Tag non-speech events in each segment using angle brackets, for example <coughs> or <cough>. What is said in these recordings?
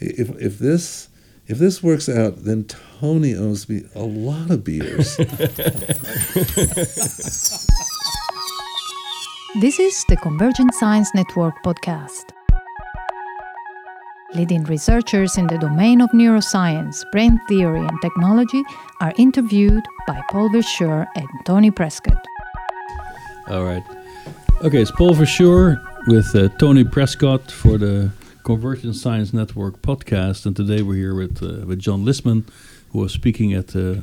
if if this if this works out, then Tony owes me a lot of beers. <laughs> This is the Convergent Science Network podcast. Leading researchers in the domain of neuroscience, brain theory, and technology are interviewed by Paul Verschure and Tony Prescott. All right. Okay, it's Paul Verschure with uh, Tony Prescott for the Convergent Science Network podcast, and today we're here with uh, with John Lisman, who was speaking at uh,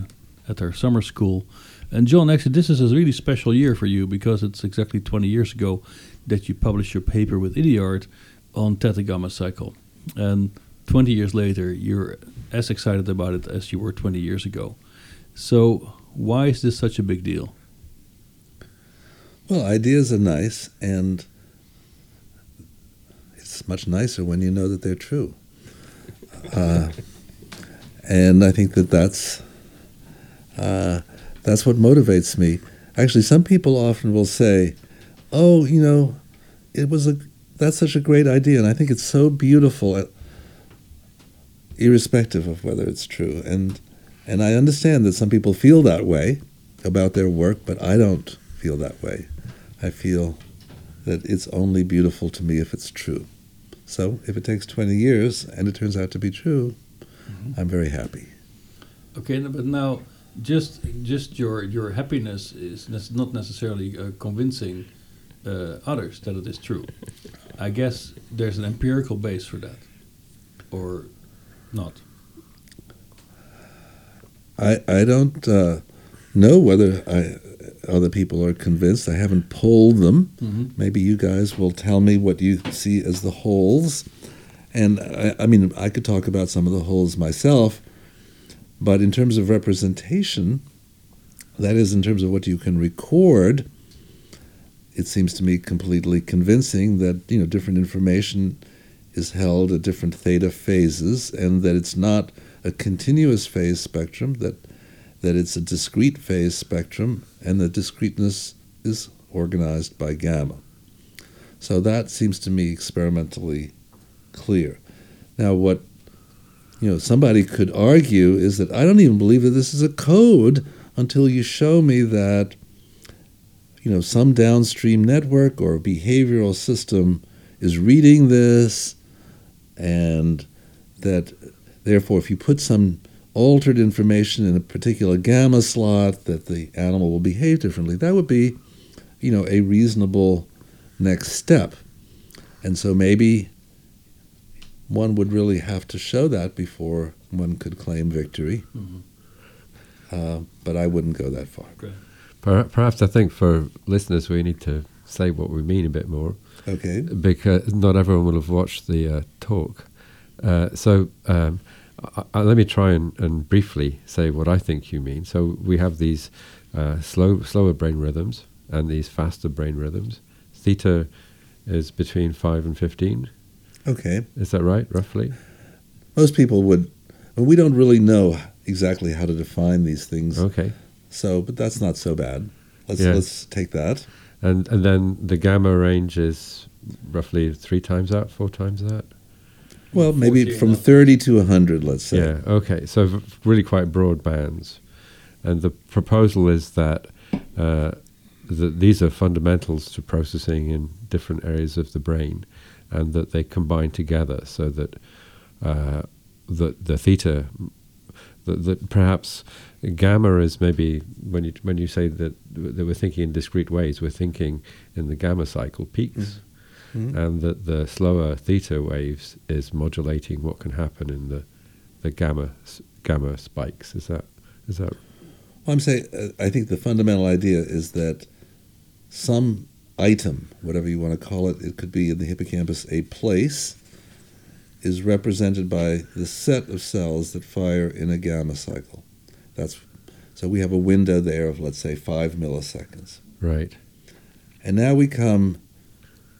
at our summer school. And John, actually, this is a really special year for you because it's exactly 20 years ago that you published your paper with Idiart on theta gamma cycle, and 20 years later, you're as excited about it as you were 20 years ago. So, why is this such a big deal? Well, ideas are nice, and it's much nicer when you know that they're true. Uh, and I think that that's uh, that's what motivates me. Actually, some people often will say, "Oh, you know, it was a that's such a great idea," and I think it's so beautiful, uh, irrespective of whether it's true. And and I understand that some people feel that way about their work, but I don't feel that way. I feel that it's only beautiful to me if it's true. So if it takes 20 years and it turns out to be true, mm-hmm. I'm very happy. Okay, but now just just your your happiness is not necessarily uh, convincing uh, others that it is true. <laughs> I guess there's an empirical base for that, or not. I I don't uh, know whether I other people are convinced. I haven't polled them. Mm-hmm. Maybe you guys will tell me what you see as the holes. And I, I, mean, I could talk about some of the holes myself, but in terms of representation, that is, in terms of what you can record, it seems to me completely convincing that you know different information is held at different theta phases, and that it's not a continuous phase spectrum that that it's a discrete phase spectrum and the discreteness is organized by gamma. So that seems to me experimentally clear. Now, what you know somebody could argue is that I don't even believe that this is a code until you show me that you know some downstream network or behavioral system is reading this and that therefore if you put some altered information in a particular gamma slot that the animal will behave differently. That would be, you know, a reasonable next step. And so maybe one would really have to show that before one could claim victory. Mm-hmm. Uh, but I wouldn't go that far. Okay. Perhaps I think for listeners we need to say what we mean a bit more. Okay. Because not everyone will have watched the uh, talk. Uh, so um, uh, let me try and, and, briefly say what I think you mean. So we have these uh, slow, slower brain rhythms and these faster brain rhythms. Theta is between five and fifteen. Okay, is that right, roughly? Most people would. we don't really know exactly how to define these things. Okay. So, but that's not so bad. Let's yeah. let's take that. And and then the gamma range is roughly three times that, four times that. Well, maybe from 30 to 100, let's say. Yeah, okay. So really quite broad bands. And the proposal is that, uh, that these are fundamentals to processing in different areas of the brain and that they combine together so that uh, the, the theta, that, that perhaps gamma is maybe when you when you say that, that we're thinking in discrete ways, we're thinking in the gamma cycle peaks. Mm mm-hmm. and that the slower theta waves is modulating what can happen in the the gamma gamma spikes. Is that is that? Well, I'm saying uh, I think the fundamental idea is that some item, whatever you want to call it, it could be in the hippocampus a place, is represented by the set of cells that fire in a gamma cycle. That's so we have a window there of let's say five milliseconds. Right. And now we come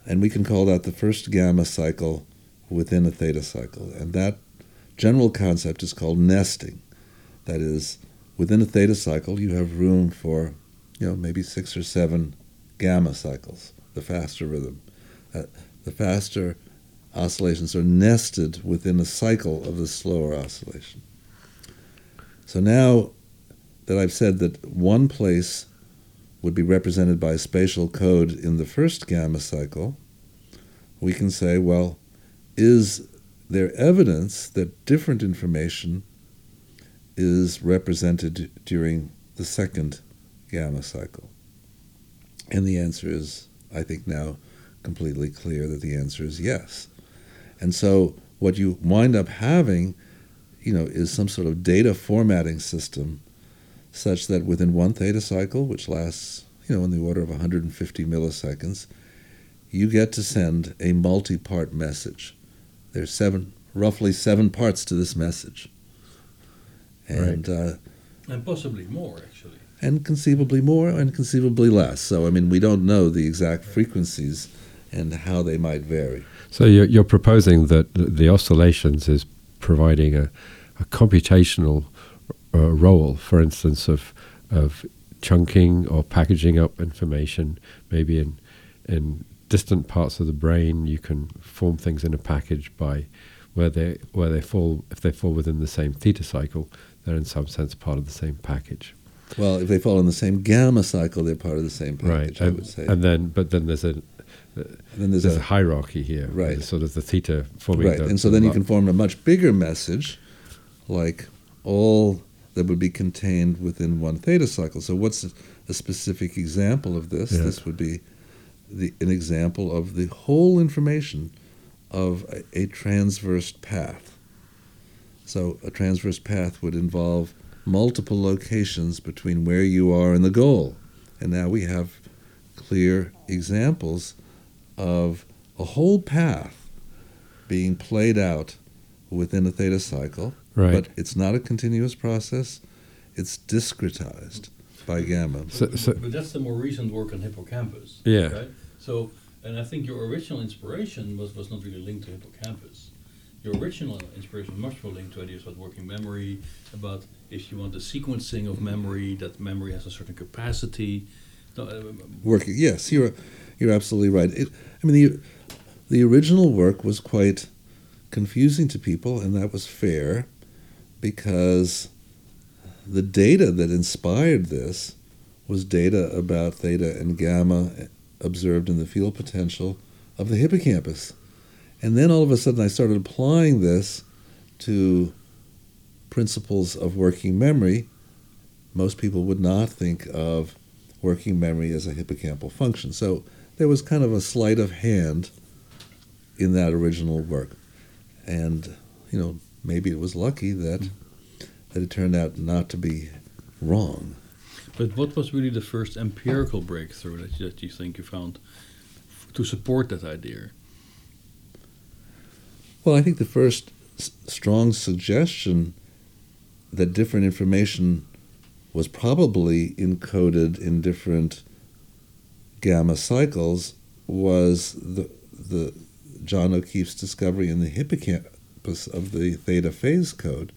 and we can call that the first gamma cycle within a theta cycle. And that general concept is called nesting. That is, within a theta cycle, you have room for, you know, maybe six or seven gamma cycles, the faster rhythm. Uh, the faster oscillations are nested within a cycle of the slower oscillation. So now that I've said that one place would be represented by a spatial code in the first gamma cycle, we can say, well, is there evidence that different information is represented during the second gamma cycle? And the answer is, I think now, completely clear that the answer is yes. And so what you wind up having, you know, is some sort of data formatting system such that within one theta cycle, which lasts, you know, in the order of 150 milliseconds, you get to send a multi-part message. There's seven, roughly seven parts to this message, and uh, And possibly more, actually. and conceivably more and conceivably less. So I mean, we don't know the exact frequencies and how they might vary. So you're, you're proposing that the oscillations is providing a, a computational uh, role, for instance, of of chunking or packaging up information, maybe in in distant parts of the brain. You can form things in a package by where they where they fall. If they fall within the same theta cycle, they're in some sense part of the same package. Well, if they fall in the same gamma cycle, they're part of the same package. right. I and, would say. and then, but then there's a then there's, there's, a, a hierarchy here. Right. Sort of the theta forming. right, the- and so the then you can form a much bigger message, like all that would be contained within one theta cycle. So, what's a, specific example of this? This would be the, an example of the whole information of a, a transverse path. So, a transverse path would involve multiple locations between where you are and the goal. And now we have clear examples of a whole path being played out within a theta cycle, Right. but it's not a continuous process, it's discretized by gamma. So- so- but that's the more recent work on hippocampus. Yeah. Right? So, and I think your original inspiration was, was not really linked to hippocampus. Your original inspiration was much more linked to ideas about working memory, about if you want the sequencing of memory, that memory has a certain capacity. No, uh, Working, yes, you're you're absolutely right. It, I mean, the the original work was quite confusing to people, and that was fair because the data that inspired this was data about theta and gamma observed in the field potential of the hippocampus. And then all of a sudden, I started applying this to principles of working memory. Most people would not think of working memory as a hippocampal function. So there was kind of a sleight of hand in that original work. And, you know, maybe it was lucky that that it turned out not to be wrong. But what was really the first empirical breakthrough that you, that you think you found to support that idea? Well, I think the first s- strong suggestion that different information was probably encoded in different gamma cycles was the the John O'Keefe's discovery in the hippocampus of the theta phase code.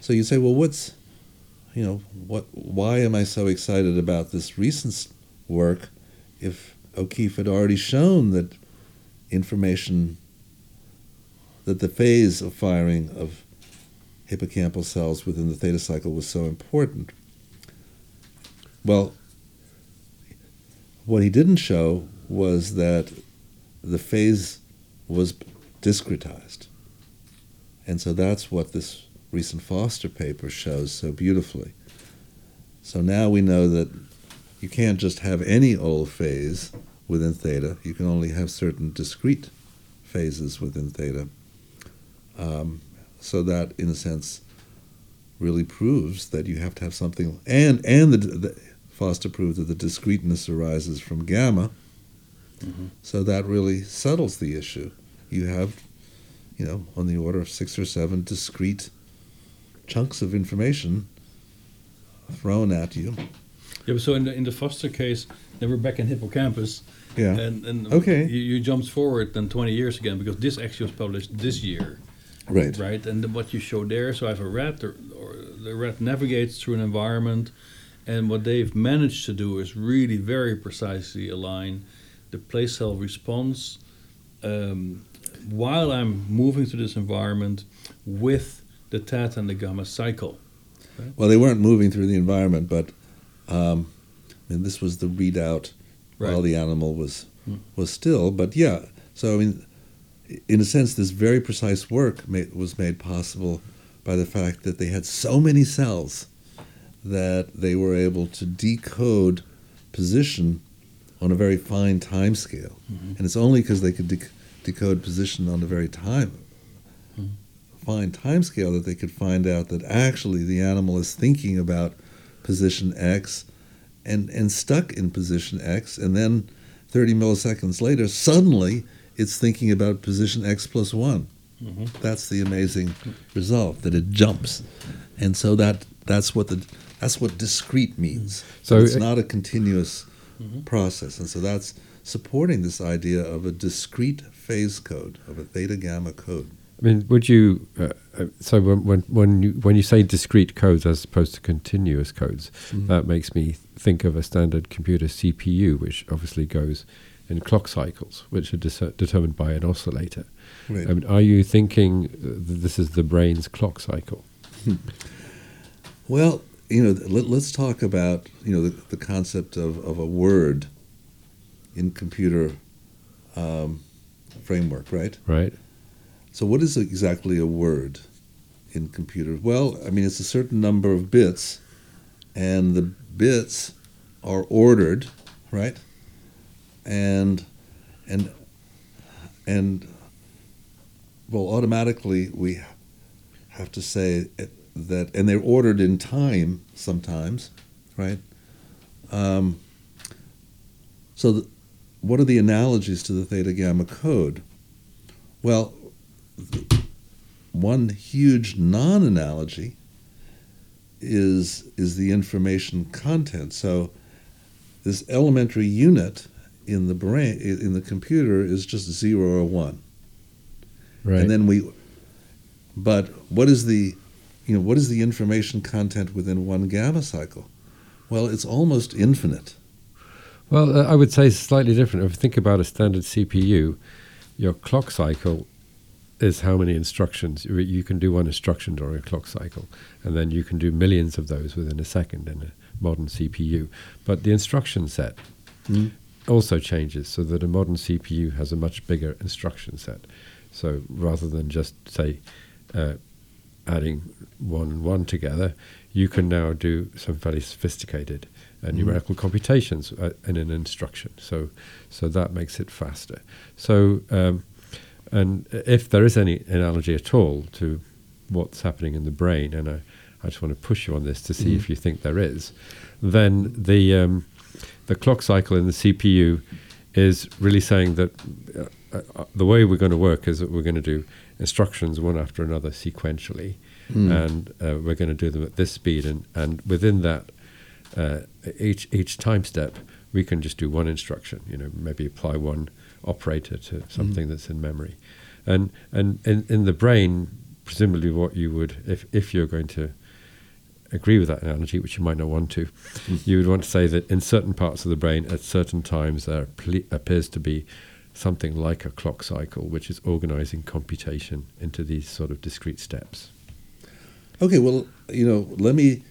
So you say, well, what's you know what? Why am I so excited about this recent work if O'Keefe had already shown that information that the phase of firing of hippocampal cells within the theta cycle was so important. Well, what he didn't show was that the phase was discretized. And so that's what this recent Foster paper shows so beautifully. So now we know that you can't just have any old phase within theta, you can only have certain discrete phases within theta. Um, so that, in a sense, really proves that you have to have something, and and the, the Foster proved that the discreteness arises from gamma. Mhm. So that really settles the issue. You have, you know, on the order of six or seven discrete chunks of information thrown at you. Yeah, so in the in the Foster case, they were back in hippocampus, Yeah. and and Okay. you, you jumped forward then 20 years again because this actually was published this year, right. right? And then what you show there, so I have a rat, or, or the rat navigates through an environment, and what they've managed to do is really very precisely align the place cell response um, while I'm moving through this environment with the theta and the gamma cycle. Well, they weren't moving through the environment, but um, I mean, this was the readout while the animal was Hmm. was still. But yeah, so I mean, in a sense, this very precise work made, was made possible by the fact that they had so many cells that they were able to decode position on a very fine time scale, Mhm. and it's only because they could dec- decode position on a very time Mhm. fine time scale that they could find out that actually the animal is thinking about position X and, and stuck in position X, and then 30 milliseconds later, suddenly it's thinking about position X plus one. Mhm. That's the amazing result that it jumps, and so that that's what the that's what discrete means. So it's it- not a continuous Mhm. process, and so that's supporting this idea of a discrete phase code of a theta gamma code. I mean, would you? Uh, uh, so when when when you when you say discrete codes as opposed to continuous codes, Mm. that makes me think of a standard computer CPU, which obviously goes in clock cycles, which are dis- determined by an oscillator. Right. I mean, are you thinking that this is the brain's clock cycle? <laughs> Well, you know, let, let's talk about you know the, the concept of, of a word in computer um, framework, right? Right. So, what is exactly a word in computer? Well, I mean, it's a certain number of bits, and the bits are ordered, right? And and and well, automatically we have to say that, and they're ordered in time sometimes, right? Um, so, the, what are the analogies to the theta gamma code? Well, one huge non-analogy is is the information content. So this elementary unit in the brain in the computer is just zero or one, Right. and then we. But what is the, you know, what is the information content within one gamma cycle? Well, it's almost infinite. Well, uh, I would say it's slightly different. If you think about a standard CPU, your clock cycle is how many instructions you you can do one instruction during a clock cycle, and then you can do millions of those within a second in a modern CPU. But the instruction set Mm. also changes, so that a modern CPU has a much bigger instruction set. So rather than just say uh, adding one and one together, you can now do some fairly sophisticated uh, numerical computations uh, in an instruction. So, so that makes it faster. So, um, and if there is any analogy at all to what's happening in the brain, and I, I just want to push you on this to see Mhm. if you think there is, then the um, the clock cycle in the CPU is really saying that uh, uh, the way we're going to work is that we're going to do instructions one after another sequentially, Mm. and uh, we're going to do them at this speed, and, and within that, uh, each each time step, we can just do one instruction. You know, maybe apply one operator to something that's in memory, and and in, in the brain, presumably, what you would if if you're going to agree with that analogy, which you might not want to, you would want to say that in certain parts of the brain, at certain times, there appears to be something like a clock cycle, which is organizing computation into these sort of discrete steps. Okay, well, you know, let me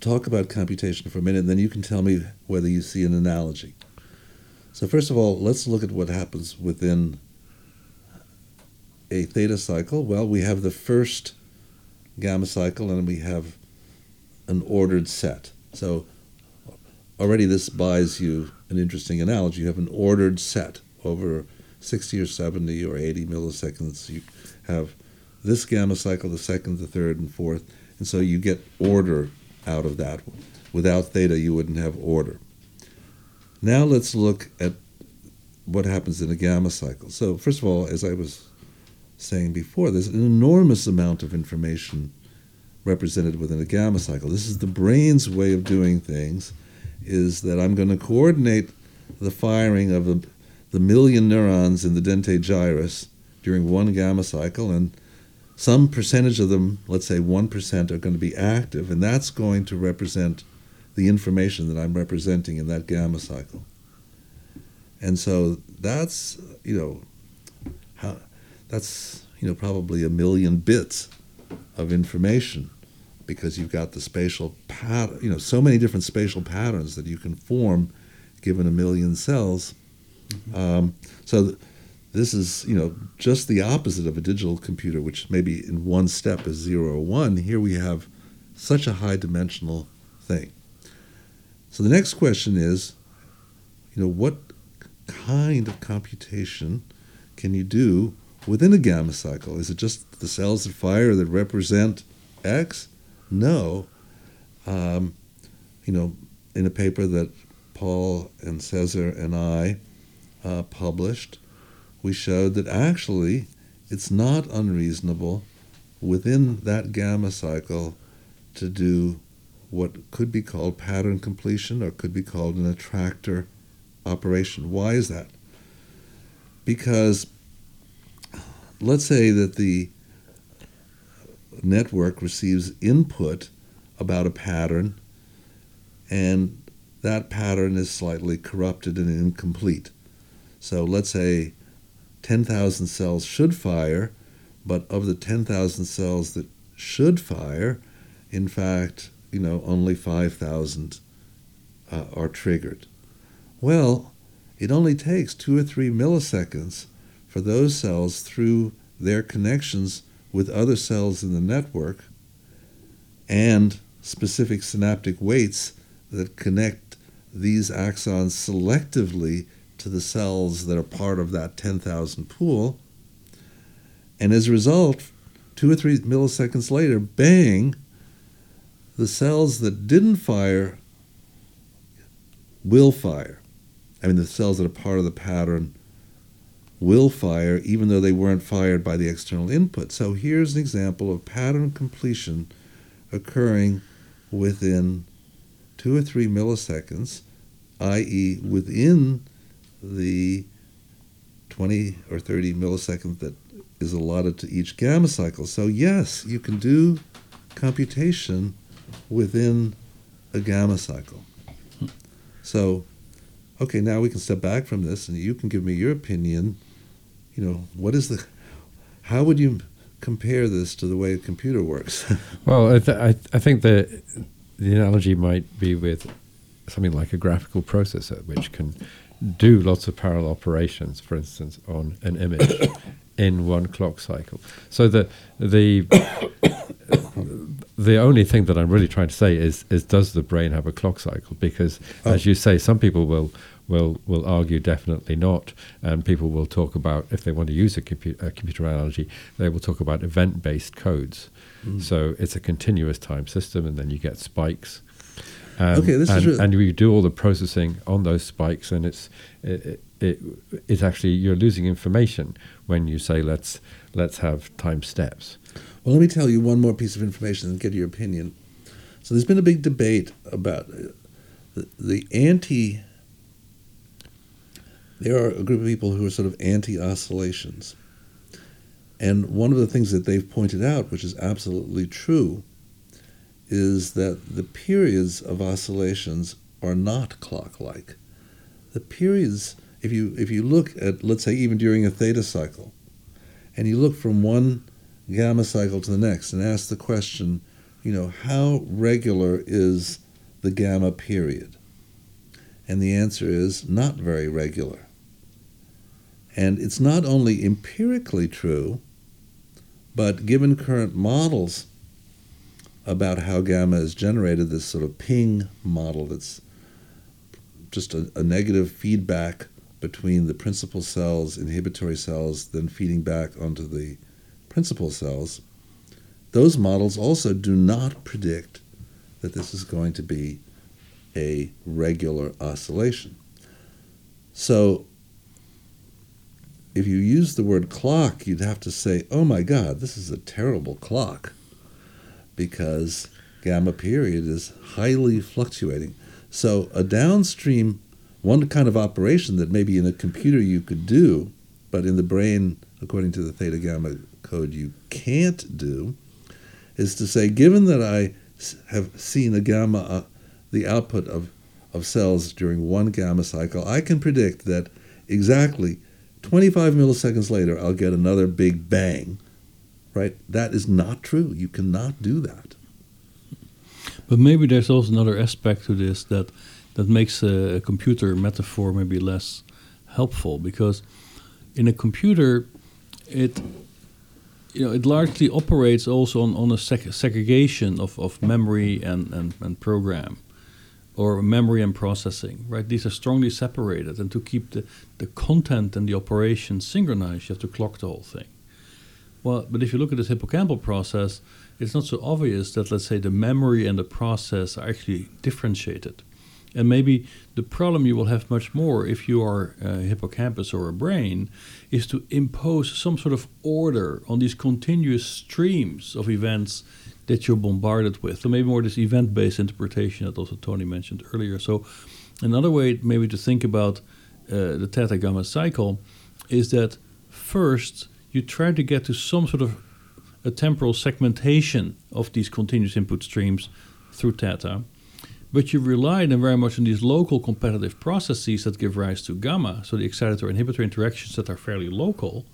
talk about computation for a minute, and then you can tell me whether you see an analogy. So, first of all, let's look at what happens within a theta cycle. Well, we have the first gamma cycle, and we have an ordered set. So, already this buys you an interesting analogy. You have an ordered set over 60 or 70 or 80 milliseconds. You have this gamma cycle, the second, the third, and fourth, and so you get order out of that. Without theta, you wouldn't have order. Now let's look at what happens in a gamma cycle. So first of all, as I was saying before, there's an enormous amount of information represented within a gamma cycle. This is the brain's way of doing things, is that I'm going to coordinate the firing of the, the million neurons in the dentate gyrus during one gamma cycle, and some percentage of them, let's say 1%, are going to be active, and that's going to represent the information that I'm representing in that gamma cycle. And so that's, you know, how that's you know probably a million bits of information because you've got the spatial pat you know so many different spatial patterns that you can form given a million cells. Um, so th- this is you know just the opposite of a digital computer, which maybe in one step is zero or one. Here we have such a high dimensional thing. So the next question is, you know, what kind of computation can you do within a gamma cycle? Is it just the cells that fire that represent X? No. Um, you know, in a paper that Paul and Cesar and I uh, published, we showed that actually it's not unreasonable within that gamma cycle to do what could be called pattern completion or could be called an attractor operation. Why is that? Because let's say that the network receives input about a pattern and that pattern is slightly corrupted and incomplete. So let's say 10,000 cells should fire, but of the 10,000 cells that should fire, in fact, you know, only 5,000 uh, are triggered. Well, it only takes two or three milliseconds for those cells through their connections with other cells in the network and specific synaptic weights that connect these axons selectively to the cells that are part of that 10,000 pool. And as a result, two or three milliseconds later, bang, the cells that didn't fire will fire. I mean, the cells that are part of the pattern will fire even though they weren't fired by the external input. So here's an example of pattern completion occurring within two or three milliseconds, i.e., within the 20 or 30 milliseconds that is allotted to each gamma cycle. So, yes, you can do computation within a gamma cycle. So, okay, now we can step back from this and you can give me your opinion. You know, what is the, how would you compare this to the way a computer works? <laughs> well, I, th- I, I think the, the analogy might be with something like a graphical processor, which can do lots of parallel operations, for instance, on an image <coughs> in one clock cycle. So the the <coughs> the only thing that I'm really trying to say is is does the brain have a clock cycle? Because Oh. as you say, some people will will will argue definitely not, and people will talk about if they want to use a, compu- a computer analogy, they will talk about event-based codes. Mm. So it's a continuous time system, and then you get spikes. Um, Okay, this is and, re- and you do all the processing on those spikes, and it's it, it, it it's actually you're losing information when you say let's let's have time steps. Well, let me tell you one more piece of information and get your opinion. So there's been a big debate about uh, the, the anti. There are a group of people who are sort of anti oscillations. And one of the things that they've pointed out, which is absolutely true, is that the periods of oscillations are not clock like. The periods, if you, if you look at, let's say, even during a theta cycle, and you look from one gamma cycle to the next and ask the question, you know, how regular is the gamma period? And the answer is not very regular. And it's not only empirically true, but given current models about how gamma is generated, this sort of ping model that's just a, a negative feedback between the principal cells, inhibitory cells, then feeding back onto the principal cells, those models also do not predict that this is going to be a regular oscillation. So, if you use the word clock, you'd have to say, oh my God, this is a terrible clock because gamma period is highly fluctuating. So, a downstream, one kind of operation that maybe in a computer you could do, but in the brain, according to the theta gamma code, you can't do, is to say, given that I have seen a gamma, uh, the output of, of cells during one gamma cycle, I can predict that exactly 25 milliseconds later, I'll get another big bang. Right? That is not true. You cannot do that. But maybe there's also another aspect to this that that makes a, a computer metaphor maybe less helpful because in a computer, it you know it largely operates also on, on a seg- segregation of, of memory and, and, and program or memory and processing right these are strongly separated and to keep the, the content and the operation synchronized you have to clock the whole thing well but if you look at this hippocampal process it's not so obvious that let's say the memory and the process are actually differentiated and maybe the problem you will have much more if you are a hippocampus or a brain is to impose some sort of order on these continuous streams of events that you're bombarded with. So maybe more this event-based interpretation that also Tony mentioned earlier. So another way maybe to think about uh, the theta gamma cycle is that first you try to get to some sort of a temporal segmentation of these continuous input streams through theta but you rely then very much on these local competitive processes that give rise to gamma, so the excitator inhibitor interactions that are fairly local,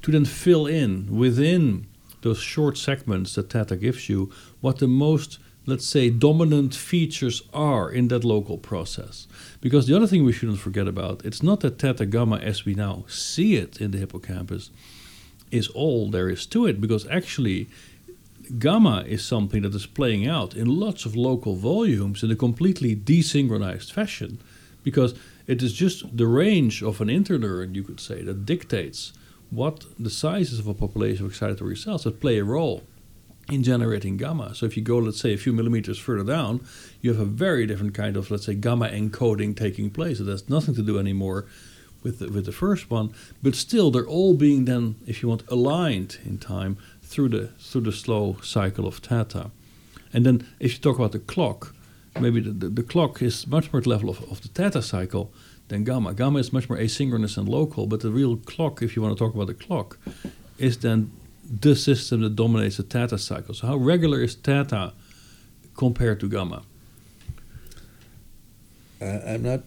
to then fill in within those short segments that theta gives you what the most let's say dominant features are in that local process. Because the other thing we shouldn't forget about it's not that theta gamma as we now see it in the hippocampus is all there is to it because actually gamma is something that is playing out in lots of local volumes in a completely desynchronized fashion because it is just the range of an interneuron, you could say, that dictates what the sizes of a population of excitatory cells that play a role in generating gamma. So if you go, let's say, a few millimeters further down, you have a very different kind of, let's say, gamma encoding taking place. It has nothing to do anymore with the, with the first one, but still they're all being then, if you want, aligned in time through the through the slow cycle of theta. And then if you talk about the clock, maybe the, the, the clock is much more at the level of, of the theta cycle than gamma. Gamma is much more asynchronous and local, but the real clock, if you want to talk about the clock, is then the system that dominates the theta cycle. So how regular is theta compared to gamma? I'm not.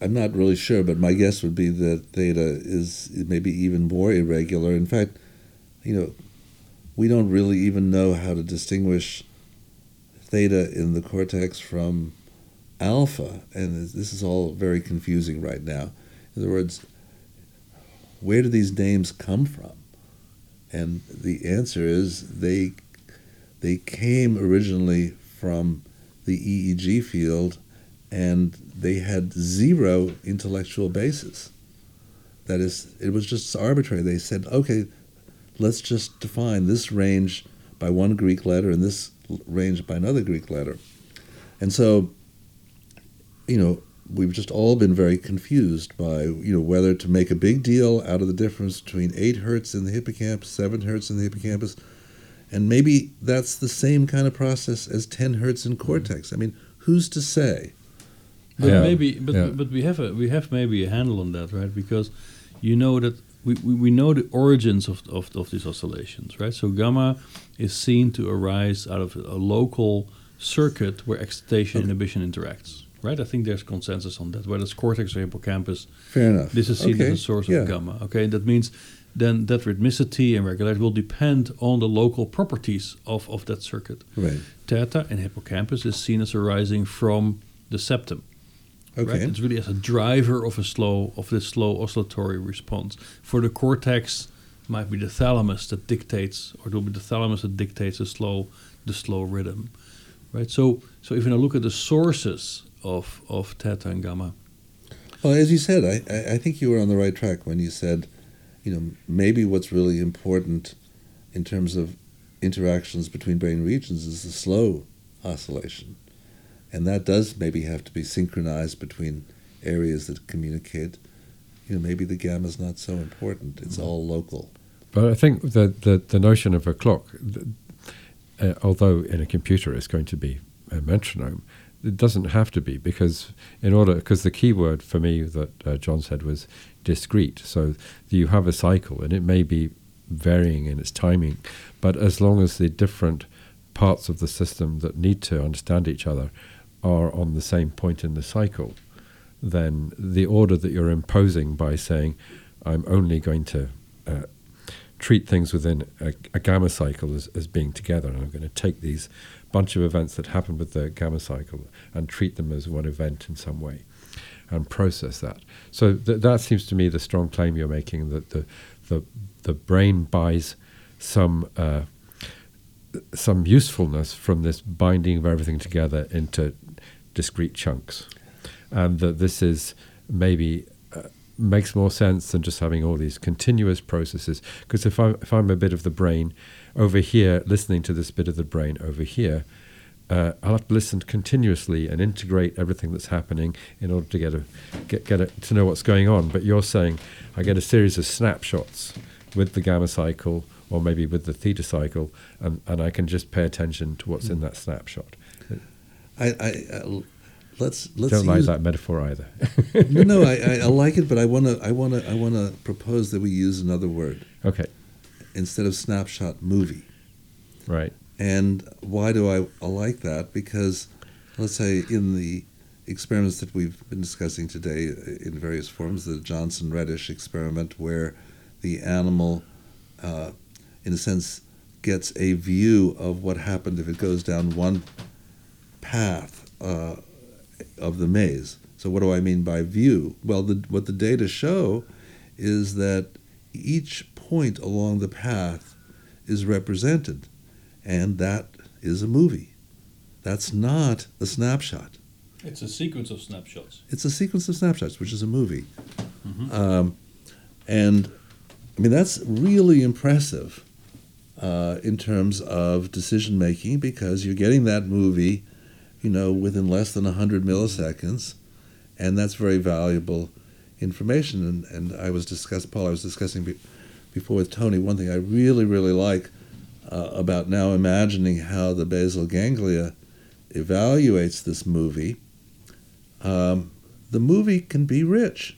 I'm not really sure, but my guess would be that theta is maybe even more irregular. In fact, you know, we don't really even know how to distinguish theta in the cortex from alpha, and this is all very confusing right now. In other words, where do these names come from? And the answer is they they came originally from the EEG field, and they had zero intellectual basis. That is, it was just arbitrary. They said, okay, let's just define this range by one Greek letter and this range by another Greek letter. And so, you know, we've just all been very confused by, you know, whether to make a big deal out of the difference between 8 hertz in the hippocampus, 7 hertz in the hippocampus, and maybe that's the same kind of process as 10 hertz in cortex. I mean, who's to say? But Yeah. maybe, but Yeah. but we have a we have maybe a handle on that, right? Because you know that we, we, we know the origins of, of of these oscillations, right? So gamma is seen to arise out of a local circuit where excitation inhibition interacts, right? I think there's consensus on that, whether it's cortex or hippocampus. Fair enough. This is seen Okay, as a source yeah. of gamma. Okay, that means then that rhythmicity and regularity will depend on the local properties of, of that circuit. Right. Theta in hippocampus is seen as arising from the septum. Okay. Right? It's really as a driver of a slow of this slow oscillatory response. For the cortex, might be the thalamus that dictates, or it will be the thalamus that dictates the slow the slow rhythm. Right. So so if you now look at the sources of of theta and gamma, Well, as you said, I, I- I think you were on the right track when you said, you know, maybe what's really important in terms of interactions between brain regions is the slow oscillation. And that does maybe have to be synchronized between areas that communicate. You know, maybe the gamma is not so important. It's all local. But I think that the, the notion of a clock, uh, although in a computer it's going to be a metronome, it doesn't have to be because in order because the key word for me that uh, John said was discrete. So you have a cycle and it may be varying in its timing, but as long as the different parts of the system that need to understand each other are on the same point in the cycle, then the order that you're imposing by saying I'm only going to uh, treat things within a, a gamma cycle as, as being together, and I'm going to take these bunch of events that happen with the gamma cycle and treat them as one event in some way and process that. So th- that seems to me the strong claim you're making that the the the brain buys some uh, some usefulness from this binding of everything together into discrete chunks, and that this is maybe uh, makes more sense than just having all these continuous processes. Because if I'm if I'm a bit of the brain over here, listening to this bit of the brain over here. Uh, I'll have to listen continuously and integrate everything that's happening in order to get a get get a, to know what's going on. But you're saying I get a series of snapshots with the gamma cycle or maybe with the theta cycle, and, and I can just pay attention to what's in that snapshot. I, I, uh, let's let's Don't like use- that metaphor either. <laughs> no, no, I, I, I like it, but I want to, I want to, I want to propose that we use another word okay, instead of snapshot, movie. right. And why do I, I like that? Because let's say in the experiments that we've been discussing today in various forms, the Johnson Redish experiment, where the animal, uh, in a sense, gets a view of what happened if it goes down one path uh, of the maze. So, what do I mean by view? Well, the, what the data show is that each point along the path is represented, and that is a movie. That's not a snapshot. It's a sequence of snapshots. It's a sequence of snapshots, which is a movie. Um, and I mean, that's really impressive uh, in terms of decision making because you're getting that movie, you know, within less than 100 milliseconds, and that's very valuable information. And, and I was discussing, Paul, I was discussing be, before with Tony, one thing I really, really like uh, about now imagining how the basal ganglia evaluates this movie. Um, the movie can be rich.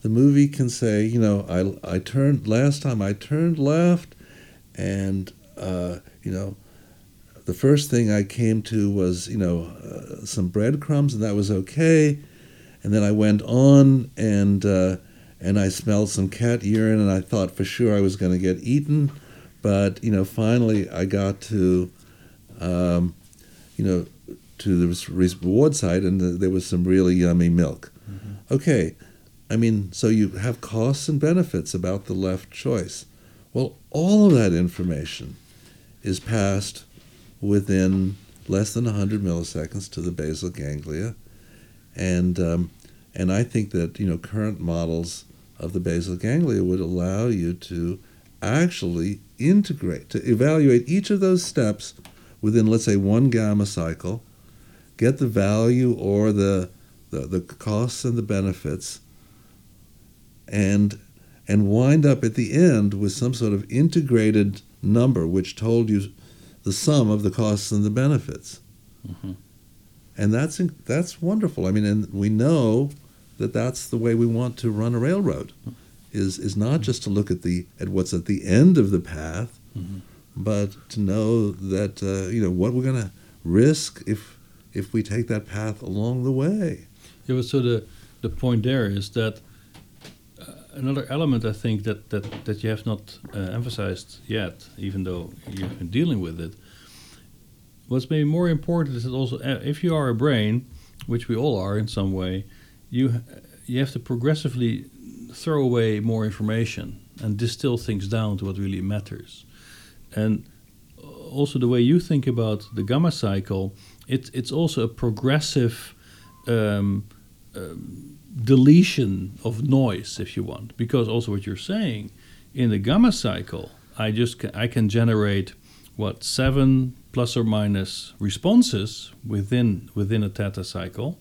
The movie can say, you know, I, I turned last time I turned left, and uh, you know, the first thing I came to was you know uh, some breadcrumbs, and that was okay. And then I went on, and uh, and I smelled some cat urine, and I thought for sure I was going to get eaten, but you know, finally I got to, um, you know, to the reward side, and there was some really yummy milk. Okay, I mean, so you have costs and benefits about the left choice. Well, all of that information is passed within less than 100 milliseconds to the basal ganglia, and um, and I think that you know current models of the basal ganglia would allow you to actually integrate to evaluate each of those steps within let's say one gamma cycle, get the value or the the, the costs and the benefits, and and wind up at the end with some sort of integrated number which told you the sum of the costs and the benefits. Mhm. And that's that's wonderful. I mean, and we know that that's the way we want to run a railroad. Is is not just to look at the at what's at the end of the path, Mhm. but to know that uh, you know what we're going to risk if if we take that path along the way. Yeah, so the the point there is that another element I think that that that you have not uh, emphasized yet, even though you've been dealing with it. What's maybe more important is that also uh, if you are a brain, which we all are in some way, you you have to progressively throw away more information and distill things down to what really matters. And also the way you think about the gamma cycle, it, it's also a progressive um, um, deletion of noise, if you want, because also what you're saying in the gamma cycle, I just I can generate what seven plus or minus responses within within a theta cycle.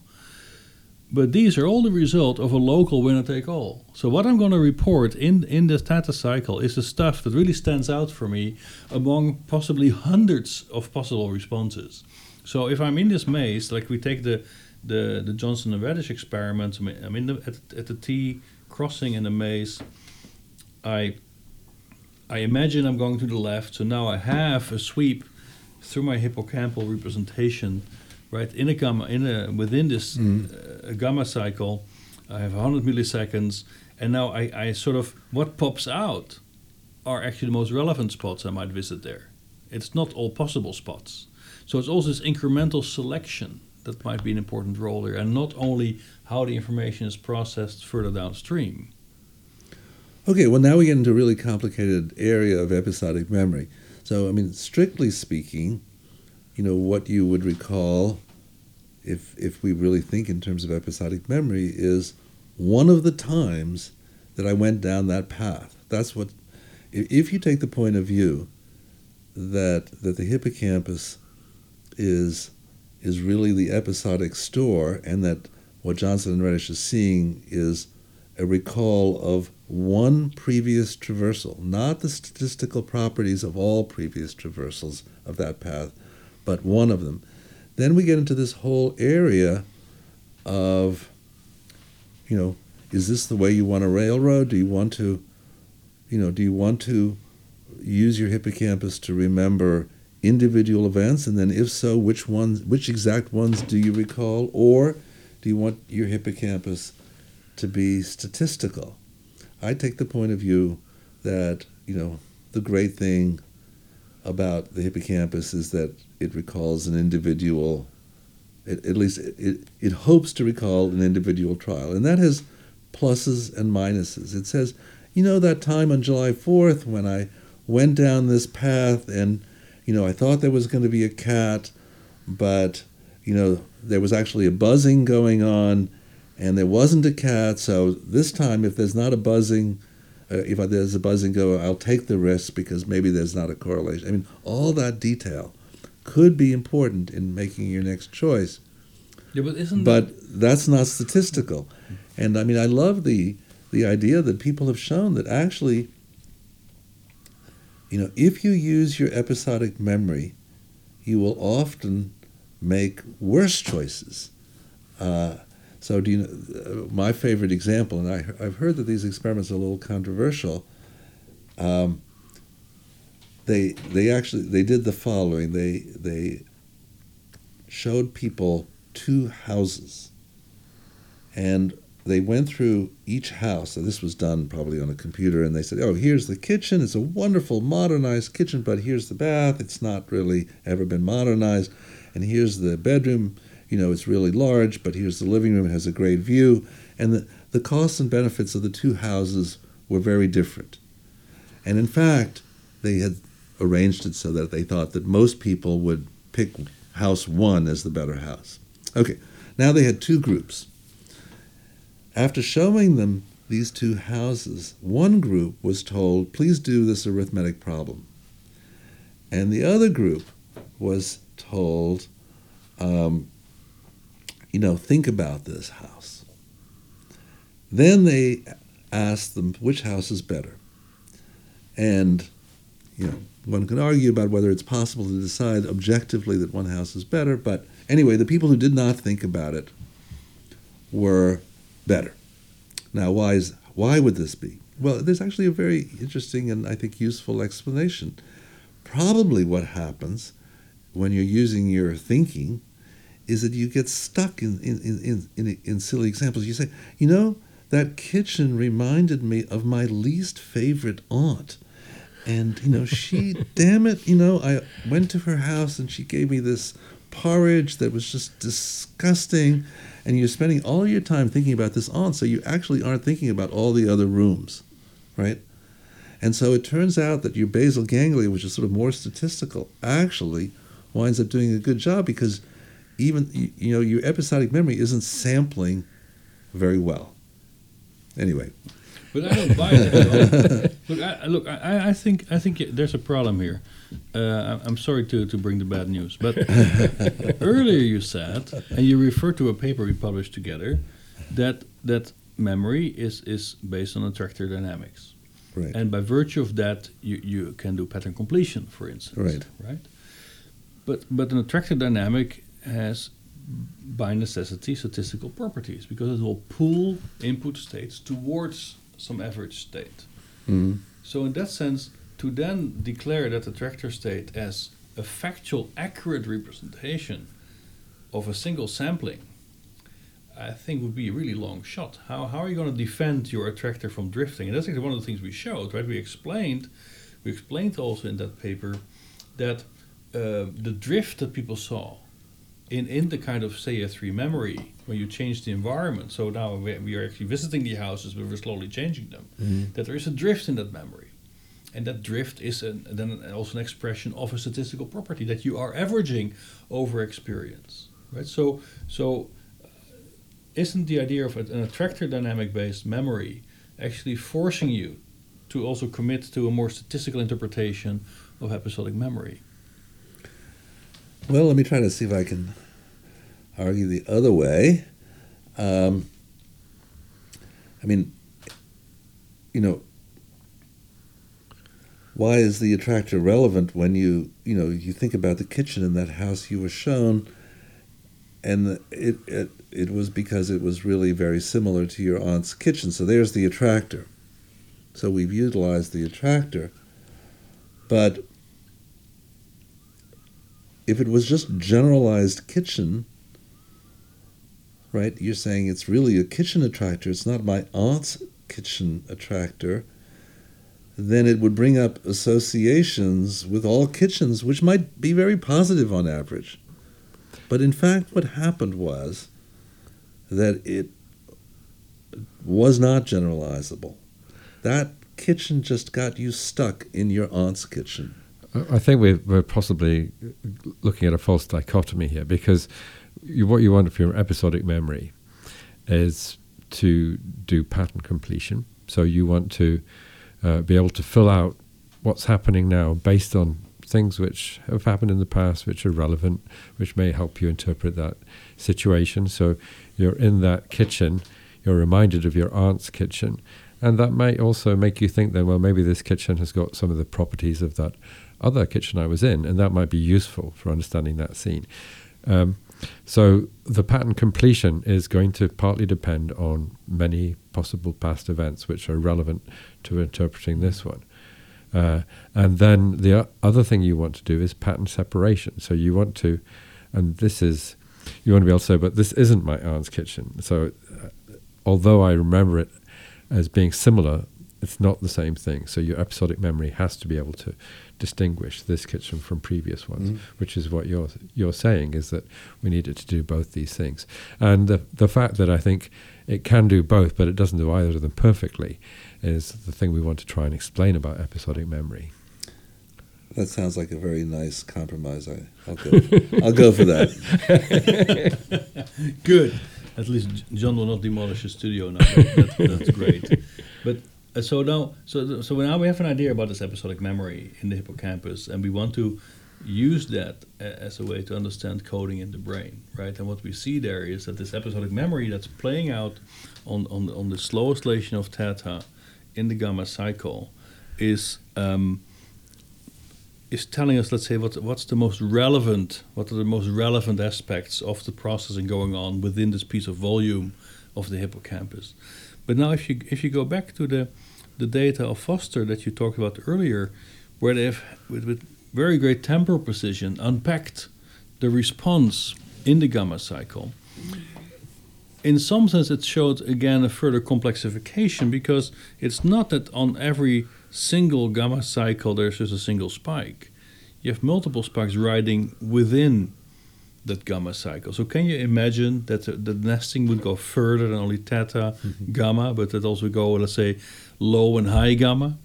But these are all the result of a local winner take all. So what I'm going to report in in the theta cycle is the stuff that really stands out for me among possibly hundreds of possible responses. So if I'm in this maze, like we take the the, the Johnson and Redish experiment, I mean, I'm in the, at, at the T crossing in the maze. I I imagine I'm going to the left, so now I have a sweep through my hippocampal representation, right in a gamma in a within this uh, gamma cycle. I have 100 milliseconds, And now I, I sort of what pops out are actually the most relevant spots I might visit there. It's not all possible spots. So it's also this incremental selection that might be an important role here, and not only how the information is processed further downstream. Okay, well, now we get into a really complicated area of episodic memory. So, I mean, strictly speaking, you know, what you would recall, if, if we really think in terms of episodic memory, is one of the times that I went down that path. That's what, if you take the point of view that, that the hippocampus is, is really the episodic store and that what Johnson and Redish is seeing is a recall of one previous traversal, not the statistical properties of all previous traversals of that path, but one of them. Then we get into this whole area of, you know, is this the way you want a railroad? Do you want to, you know, do you want to use your hippocampus to remember individual events? And then if so, which ones, which exact ones do you recall? Or do you want your hippocampus to be statistical? I take the point of view that, you know, the great thing about the hippocampus is that it recalls an individual, it, at least it, it, it hopes to recall an individual trial. And that has pluses and minuses. It says, you know, that time on July 4th when I went down this path and, you know, I thought there was going to be a cat, but, you know, there was actually a buzzing going on and there wasn't a cat. So this time, if there's not a buzzing, uh, if there's a buzzing go, I'll take the risk because maybe there's not a correlation. I mean, all that detail could be important in making your next choice. Yeah, but isn't but that's not statistical. And I mean, I love the the idea that people have shown that actually, you know, if you use your episodic memory, you will often make worse choices. Uh, so, do you know, uh, my favorite example, and I, I've heard that these experiments are a little controversial. Um, they they actually they did the following. They they showed people two houses, and they went through each house. So this was done probably on a computer, and they said, "Oh, here's the kitchen. It's a wonderful modernized kitchen, but here's the bath. It's not really ever been modernized, and here's the bedroom." you know, it's really large, but here's the living room, it has a great view. And the, the costs and benefits of the two houses were very different. And in fact, they had arranged it so that they thought that most people would pick house one as the better house. Okay, now they had two groups. After showing them these two houses, one group was told, please do this arithmetic problem. And the other group was told, um, you know, think about this house. Then they asked them which house is better. And, you know, one can argue about whether it's possible to decide objectively that one house is better, but anyway, the people who did not think about it were better. Now, why, is, why would this be? Well, there's actually a very interesting and I think useful explanation. Probably what happens when you're using your thinking is that you get stuck in, in, in, in, in silly examples. You say, you know, that kitchen reminded me of my least favorite aunt. And, you know, she, <laughs> damn it, you know, I went to her house and she gave me this porridge that was just disgusting. And you're spending all your time thinking about this aunt, so you actually aren't thinking about all the other rooms, right? And so it turns out that your basal ganglia, which is sort of more statistical, actually winds up doing a good job because even you know your episodic memory isn't sampling very well. Anyway. But I don't buy that. <laughs> look, I, look, I, I think I think there's a problem here. Uh, I'm sorry to, to bring the bad news, but <laughs> earlier you said, and you referred to a paper we published together, that that memory is is based on attractor dynamics, right? And by virtue of that, you, you can do pattern completion, for instance, right? Right. But but an attractor dynamic has by necessity statistical properties because it will pull input states towards some average state. Mm-hmm. So in that sense, to then declare that the attractor state as a factual accurate representation of a single sampling, I think would be a really long shot. How, how are you going to defend your attractor from drifting? And that's actually one of the things we showed, right? We explained, we explained also in that paper that uh, the drift that people saw in, in the kind of say a 3 memory when you change the environment. So now we, we are actually visiting the houses, but we're slowly changing them. That there is a drift in that memory. And that drift is an, then also an expression of a statistical property that you are averaging over experience, right? So, so uh, isn't the idea of an attractor dynamic based memory actually forcing you to also commit to a more statistical interpretation of episodic memory? Well, let me try to see if I can argue the other way. Um, I mean, you know, why is the attractor relevant when you you know you think about the kitchen in that house you were shown, and it it it was because it was really very similar to your aunt's kitchen. So there's the attractor. So we've utilized the attractor, but if it was just generalized kitchen, right? You're saying it's really a kitchen attractor. It's not my aunt's kitchen attractor. Then it would bring up associations with all kitchens, which might be very positive on average. But in fact, what happened was that it was not generalizable. That kitchen just got you stuck in your aunt's kitchen. I think we're, we're possibly looking at a false dichotomy here because you, what you want for your episodic memory is to do pattern completion. So you want to uh, be able to fill out what's happening now based on things which have happened in the past, which are relevant, which may help you interpret that situation. So you're in that kitchen, you're reminded of your aunt's kitchen, and that might also make you think then, well, maybe this kitchen has got some of the properties of that other kitchen I was in, and that might be useful for understanding that scene. Um, so the pattern completion is going to partly depend on many possible past events which are relevant to interpreting this one. Uh, and then the other thing you want to do is pattern separation. So you want to, and this is, you want to be able to say, but this isn't my aunt's kitchen. So uh, although I remember it as being similar, it's not the same thing. So your episodic memory has to be able to distinguish this kitchen from previous ones, Mhm. which is what you're you're saying is that we needed to do both these things. And the the fact that I think it can do both, but it doesn't do either of them perfectly, is the thing we want to try and explain about episodic memory. That sounds like a very nice compromise. I, I'll go. I'll go for that. <laughs> Good. At least John will not demolish his studio now. That, that, that's great. But so now, so so now we have an idea about this episodic memory in the hippocampus, and we want to use that as a way to understand coding in the brain, right? And what we see there is that this episodic memory that's playing out on on on the slow oscillation of theta in the gamma cycle is. Um, is telling us, let's say, what, what's the most relevant, what are the most relevant aspects of the processing going on within this piece of volume of the hippocampus. But now, if you if you go back to the the data of Foster that you talked about earlier, where they've with, with very great temporal precision unpacked the response in the gamma cycle. In some sense, it showed again a further complexification because it's not that on every single gamma cycle there's just a single spike. You have multiple spikes riding within that gamma cycle. So can you imagine that the, the nesting would go further than only theta, mm-hmm. gamma, but that also go, let's say, low and high gamma?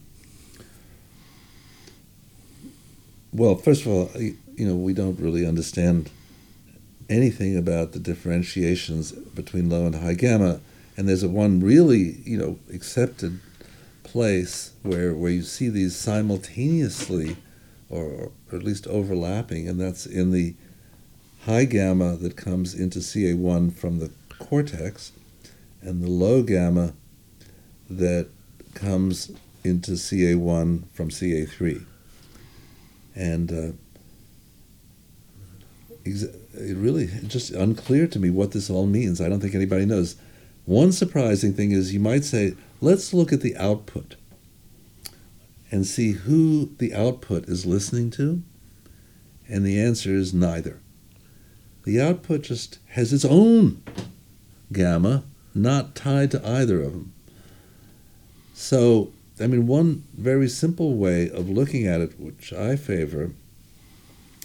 Well, first of all, you know, we don't really understand anything about the differentiations between low and high gamma, and there's a one really, you know, accepted place where where you see these simultaneously, or, or at least overlapping, and that's in the high gamma that comes into CA1 from the cortex, and the low gamma that comes into CA1 from CA3 and uh, it really just unclear to me what this all means. I don't think anybody knows. One surprising thing is you might say, let's look at the output and see who the output is listening to, and the answer is neither. The output just has its own gamma, not tied to either of them. So, I mean, one very simple way of looking at it, which I favor,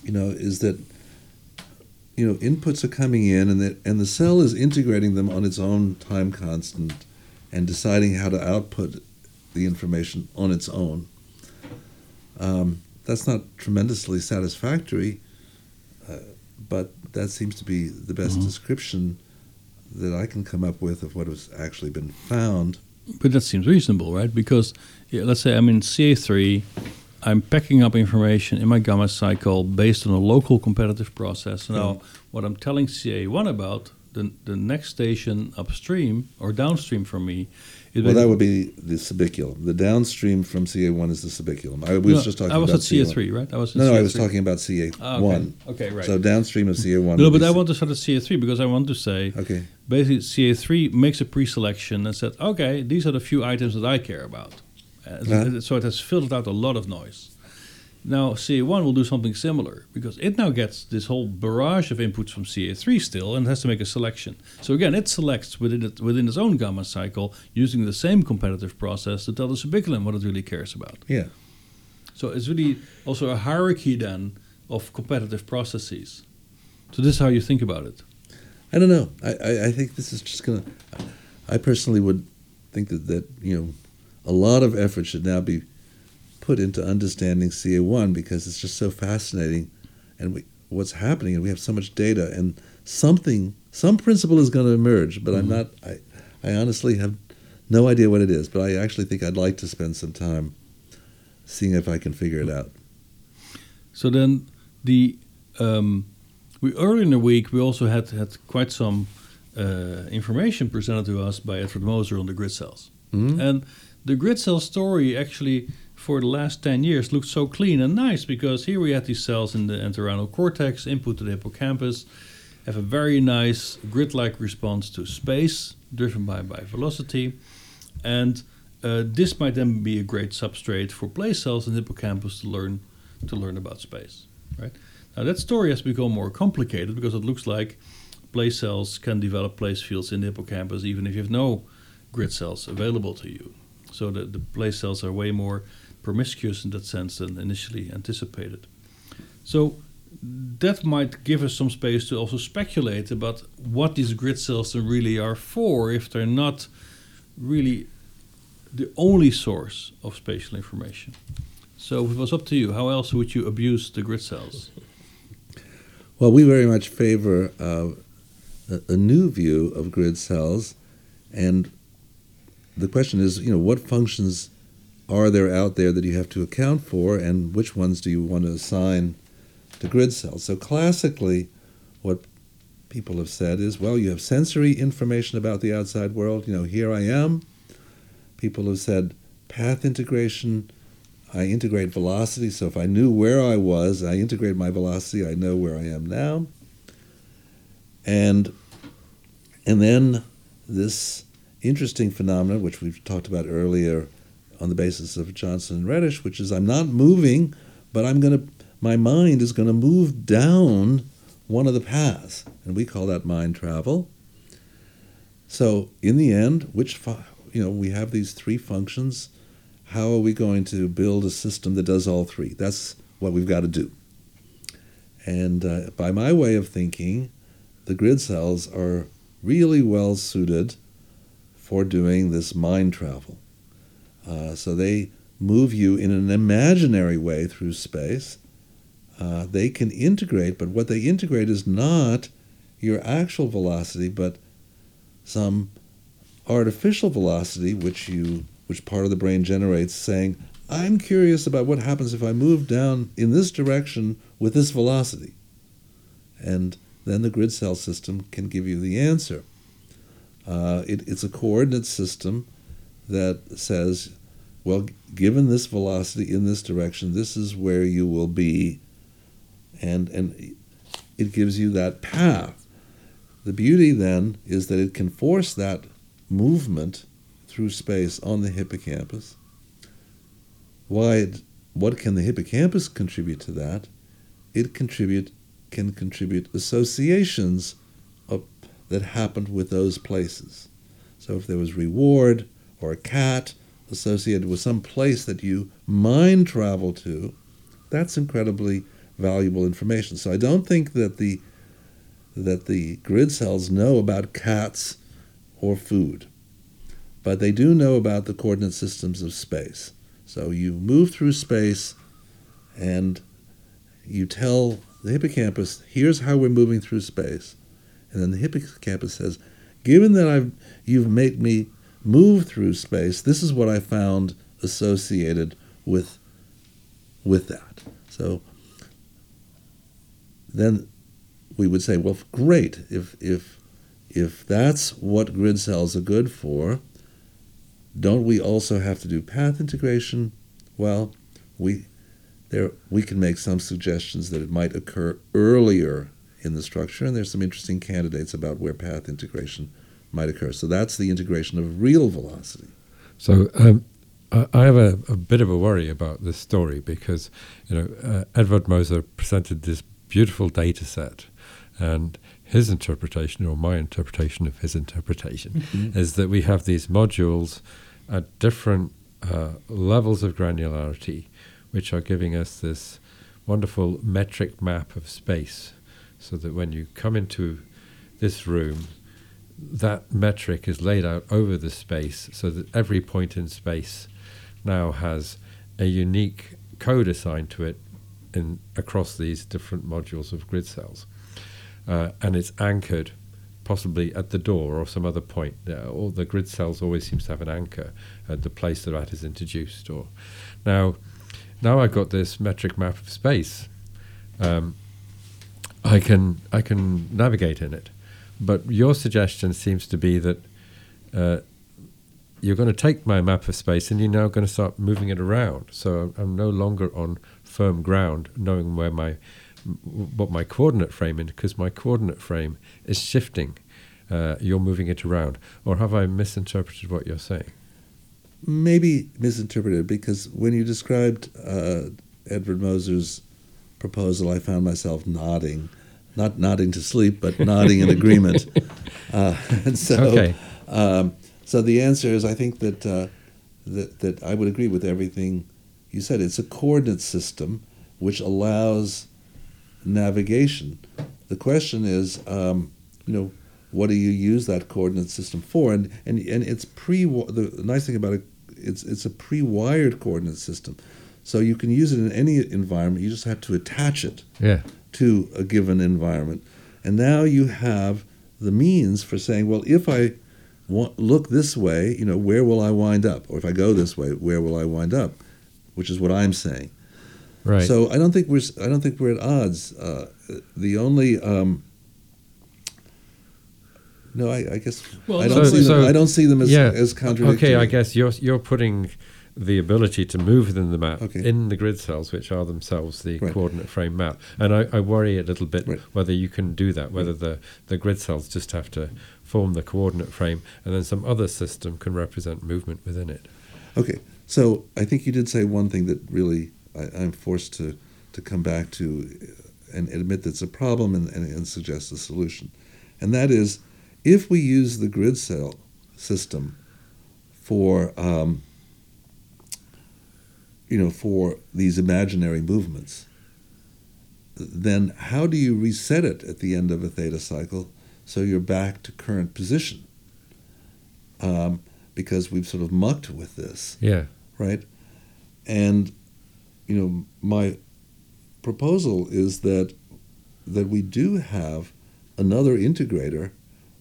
you know, is that you know inputs are coming in, and that and the cell is integrating them on its own time constant, and deciding how to output the information on its own. Um, that's not tremendously satisfactory, uh, but that seems to be the best Mhm. description that I can come up with of what has actually been found. But that seems reasonable, right? Because yeah, let's say I'm in CA3, I'm packing up information in my gamma cycle based on a local competitive process. Now, what I'm telling CA1 about, the, the next station upstream or downstream from me, is Well, that would be the subiculum. The downstream from CA1 is the subiculum. I was No, just talking I was about at CA3, right? I was No, no, I was talking about CA1. Ah, okay. Okay, right. So downstream of CA1. no, but I want to start at CA3 because I want to say Okay. basically CA3 makes a pre-selection and said, okay, these are the few items that I care about. Uh, Uh-huh. So it has filtered out a lot of noise. Now CA1 will do something similar because it now gets this whole barrage of inputs from CA3 still and has to make a selection. So again, it selects within it, within its own gamma cycle using the same competitive process to tell the subiculum what it really cares about. Yeah. So it's really also a hierarchy then of competitive processes. So this is how you think about it. I don't know. I, I, I think this is just going to. I personally would think that, that, you know, a lot of effort should now be put into understanding CA1 because it's just so fascinating and we, what's happening and we have so much data and something, some principle is going to emerge, but I'm not, I, I honestly have no idea what it is, but I actually think I'd like to spend some time seeing if I can figure it out. So then the um, we early in the week we also had had quite some uh, information presented to us by Edward Moser on the grid cells, Mhm. and the grid cell story actually for the last ten years looked so clean and nice because here we had these cells in the entorhinal cortex, input to the hippocampus, have a very nice grid-like response to space driven by by velocity, and uh, this might then be a great substrate for place cells in the hippocampus to learn to learn about space. Right now, that story has become more complicated because it looks like place cells can develop place fields in the hippocampus even if you have no grid cells available to you. So the, the place cells are way more promiscuous in that sense than initially anticipated. So that might give us some space to also speculate about what these grid cells really are for if they're not really the only source of spatial information. So if it was up to you, how else would you abuse the grid cells? Well, we very much favor uh, a, a new view of grid cells, and the question is, you know, what functions are there out there that you have to account for, and which ones do you want to assign to grid cells? So classically, what people have said is, well, you have sensory information about the outside world. You know, here I am. People have said path integration. I integrate velocity, so if I knew where I was, I integrate my velocity, I know where I am now. And and then this interesting phenomenon, which we've talked about earlier on the basis of Johnson and Redish, which is I'm not moving, but I'm gonna my mind is gonna move down one of the paths, and we call that mind travel. So in the end, which fu- you know we have these three functions how are we going to build a system that does all three? That's what we've got to do. And uh, by my way of thinking, the grid cells are really well suited for doing this mind travel. Uh, so they move you in an imaginary way through space. Uh, they can integrate, but what they integrate is not your actual velocity, but some artificial velocity which you which part of the brain generates saying, I'm curious about what happens if I move down in this direction with this velocity. And then the grid cell system can give you the answer. Uh, it, it's a coordinate system that says, well, given this velocity in this direction, this is where you will be. And, and it gives you that path. The beauty then is that it can force that movement through space on the hippocampus. Why? What can the hippocampus contribute to that? It contribute can contribute associations of, that happened with those places. So if there was reward or a cat associated with some place that you mind travel to, that's incredibly valuable information. So I don't think that the that the grid cells know about cats or food, but they do know about the coordinate systems of space. So you move through space and you tell the hippocampus, here's how we're moving through space. And then the hippocampus says, given that I've you've made me move through space, this is what I found associated with with that. So then we would say, well, great. If if if that's what grid cells are good for, don't we also have to do path integration? Well, we there we can make some suggestions that it might occur earlier in the structure, and there's some interesting candidates about where path integration might occur. So that's the integration of real velocity. So um, I, have a, a, bit of a worry about this story because you know uh, Edward Moser presented this beautiful data set, and his interpretation or my interpretation of his interpretation mm-hmm. is that we have these modules at different uh, levels of granularity, which are giving us this wonderful metric map of space so that when you come into this room, that metric is laid out over the space so that every point in space now has a unique code assigned to it in across these different modules of grid cells. Uh, and it's anchored possibly at the door or some other point. Uh, all the grid cells always seems to have an anchor at the place that is introduced. Or now, now I've got this metric map of space. Um, I can I can navigate in it. But your suggestion seems to be that uh, you're going to take my map of space and you're now going to start moving it around. So I'm no longer on firm ground, knowing where my what my coordinate frame is, because my coordinate frame is shifting. Uh, you're moving it around, or have I misinterpreted what you're saying? Maybe misinterpreted, because when you described uh, Edward Moser's proposal, I found myself nodding, not nodding to sleep, but nodding in agreement. <laughs> Uh, <laughs> and so, okay. um, so the answer is, I think that uh, that that I would agree with everything you said. It's a coordinate system which allows navigation. The question is, um, you know, what do you use that coordinate system for? And and and it's pre. The nice thing about it, it's it's a pre-wired coordinate system. So you can use it in any environment. You just have to attach it yeah. To a given environment. And now you have the means for saying, well, if I want, look this way, you know, where will I wind up? Or if I go this way, where will I wind up? Which is what I'm saying. Right. So I don't think we're I don't think we're at odds. Uh, the only um, no, I, I guess well, I don't so, see so them. I don't see them as yeah, as contradictory. Okay, I guess you're you're putting the ability to move within the map okay. in the grid cells, which are themselves the right. coordinate frame map. And I, I, worry a little bit right. whether you can do that, whether the, the grid cells just have to form the coordinate frame and then some other system can represent movement within it. Okay, so I think you did say one thing that really I, am forced to, to come back to and admit that it's a problem and, and, and suggest a solution. And that is if we use the grid cell system for um, you know, for these imaginary movements, then how do you reset it at the end of a theta cycle so you're back to current position? Um, because we've sort of mucked with this. Yeah. Right? And, you know, my proposal is that that we do have another integrator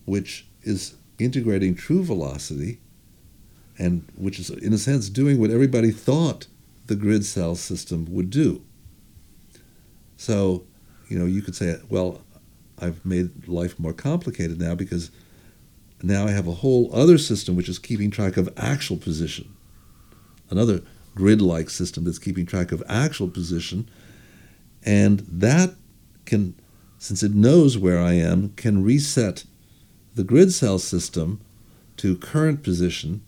which is integrating true velocity and which is in a sense doing what everybody thought the grid cell system would do. So, you know, you could say, well, I've made life more complicated now because now I have a whole other system which is keeping track of actual position. Another grid like system that's keeping track of actual position. And that can, since it knows where I am, can reset the grid cell system to current position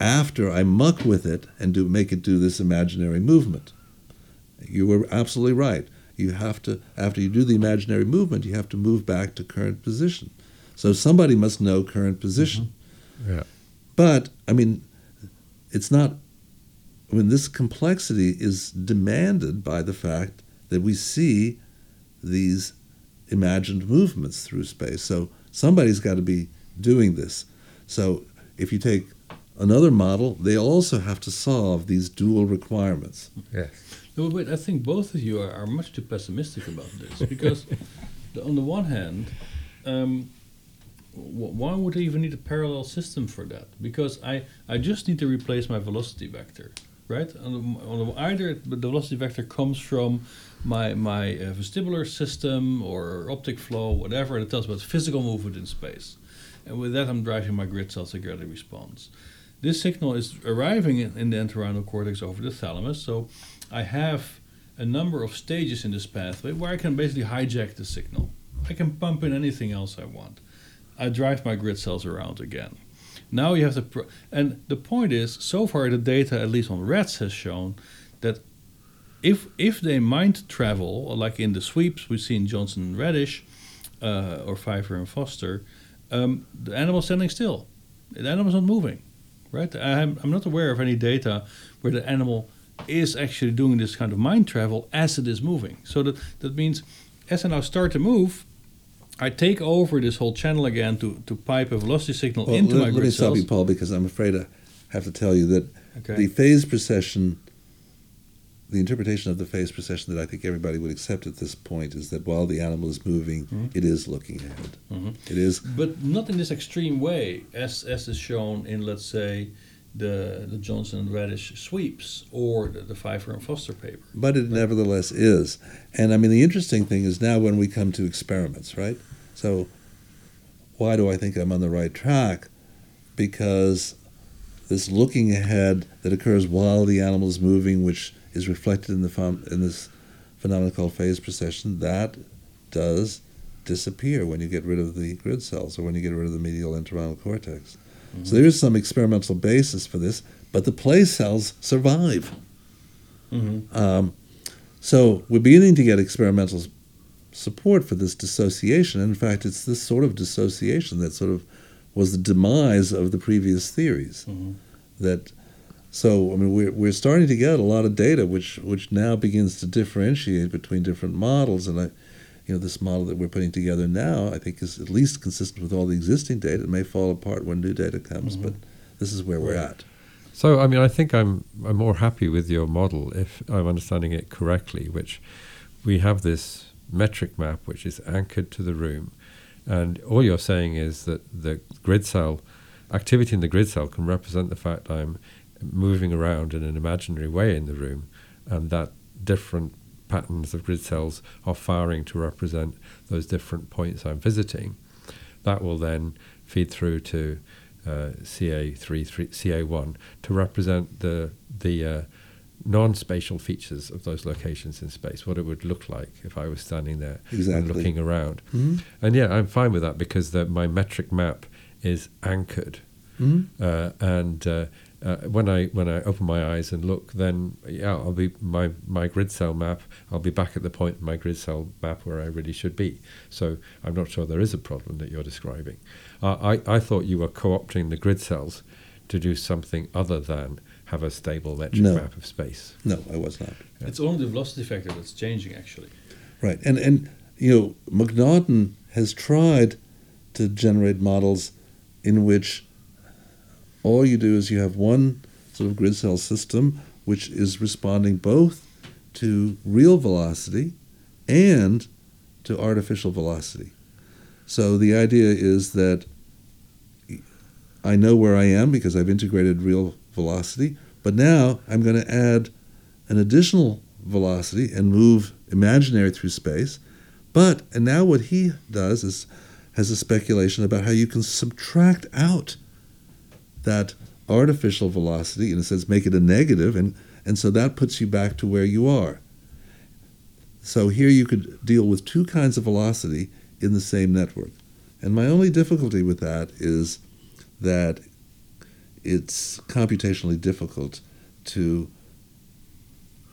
after I muck with it and do make it do this imaginary movement. You were absolutely right. You have to after you do the imaginary movement, you have to move back to current position. So somebody must know current position. Mm-hmm. Yeah. But I mean, it's not. I mean, this complexity is demanded by the fact that we see these imagined movements through space. So somebody's got to be doing this. So if you take another model, they also have to solve these dual requirements. Yes. No, but wait, I think both of you are, are much too pessimistic about this <laughs> because, the, on the one hand, um, wh- why would I even need a parallel system for that? Because I, I just need to replace my velocity vector, right? On the, on the, either the velocity vector comes from my my uh, vestibular system or optic flow, whatever, and it tells about physical movement in space. And with that, I'm driving my grid cells to get a response. This signal is arriving in, the entorhinal cortex over the thalamus, so I have a number of stages in this pathway where I can basically hijack the signal. I can pump in anything else I want. I drive my grid cells around again. Now you have to, and the point is, so far the data, at least on rats, has shown that if if they mind travel, like in the sweeps we've seen Johnson and Redish, uh, or Pfeiffer and Foster, um, the animal's standing still. The animal's not moving, right? I'm, I'm not aware of any data where the animal is actually doing this kind of mind travel as it is moving. So that, that means as I now start to move, I take over this whole channel again to, to pipe a velocity signal Well, into let, my let grid me stop you, Paul, because I'm afraid I have to tell you that Okay. the phase precession, the interpretation of the phase precession that I think everybody would accept at this point is that while the animal is moving, Mhm. it is looking ahead. Mhm. It is but not in this extreme way as as is shown in let's say the the Johnson and Redish sweeps or the, the Pfeiffer and Foster paper. But it nevertheless is. And I mean, the interesting thing is now when we come to experiments, right? So, why do I think I'm on the right track? Because this looking ahead that occurs while the animal is moving, which is reflected in the phen- in this phenomenon called phase precession, that does disappear when you get rid of the grid cells or when you get rid of the medial entorhinal cortex. So there is some experimental basis for this, but the place cells survive. Mm-hmm. Um, so we're beginning to get experimental support for this dissociation. In fact, it's this sort of dissociation that sort of was the demise of the previous theories. Mhm. That so I mean we're we're starting to get a lot of data which which now begins to differentiate between different models and I you know this model that we're putting together now I think is at least consistent with all the existing data. It may fall apart when new data comes, Mhm. but this is where we're at. So, I mean, I think I'm I'm more happy with your model if I'm understanding it correctly, which we have this metric map which is anchored to the room, and all you're saying is that the grid cell activity in the grid cell can represent the fact I'm moving around in an imaginary way in the room, and that different patterns of grid cells are firing to represent those different points I'm visiting. That will then feed through to uh, CA3, CA1 to represent the the uh, non-spatial features of those locations in space, what it would look like if I was standing there and looking around. Mhm. And yeah, I'm fine with that because the, my metric map is anchored, Mhm. uh, and uh, when I when I open my eyes and look, then yeah, I'll be my my grid cell map. I'll be back at the point in my grid cell map where I really should be. So I'm not sure there is a problem that you're describing. Uh, I I thought you were co-opting the grid cells to do something other than have a stable metric No. map of space. No, I was not. It's only the velocity factor that's changing actually. Right, and and you know, McNaughton has tried to generate models in which all you do is you have one sort of grid cell system which is responding both to real velocity and to artificial velocity. So the idea is that I know where I am because I've integrated real velocity, but now I'm going to add an additional velocity and move imaginary through space. But and now what he does is has a speculation about how you can subtract out that artificial velocity, in a sense, make it a negative, and and so that puts you back to where you are. So here you could deal with two kinds of velocity in the same network. And my only difficulty with that is that it's computationally difficult to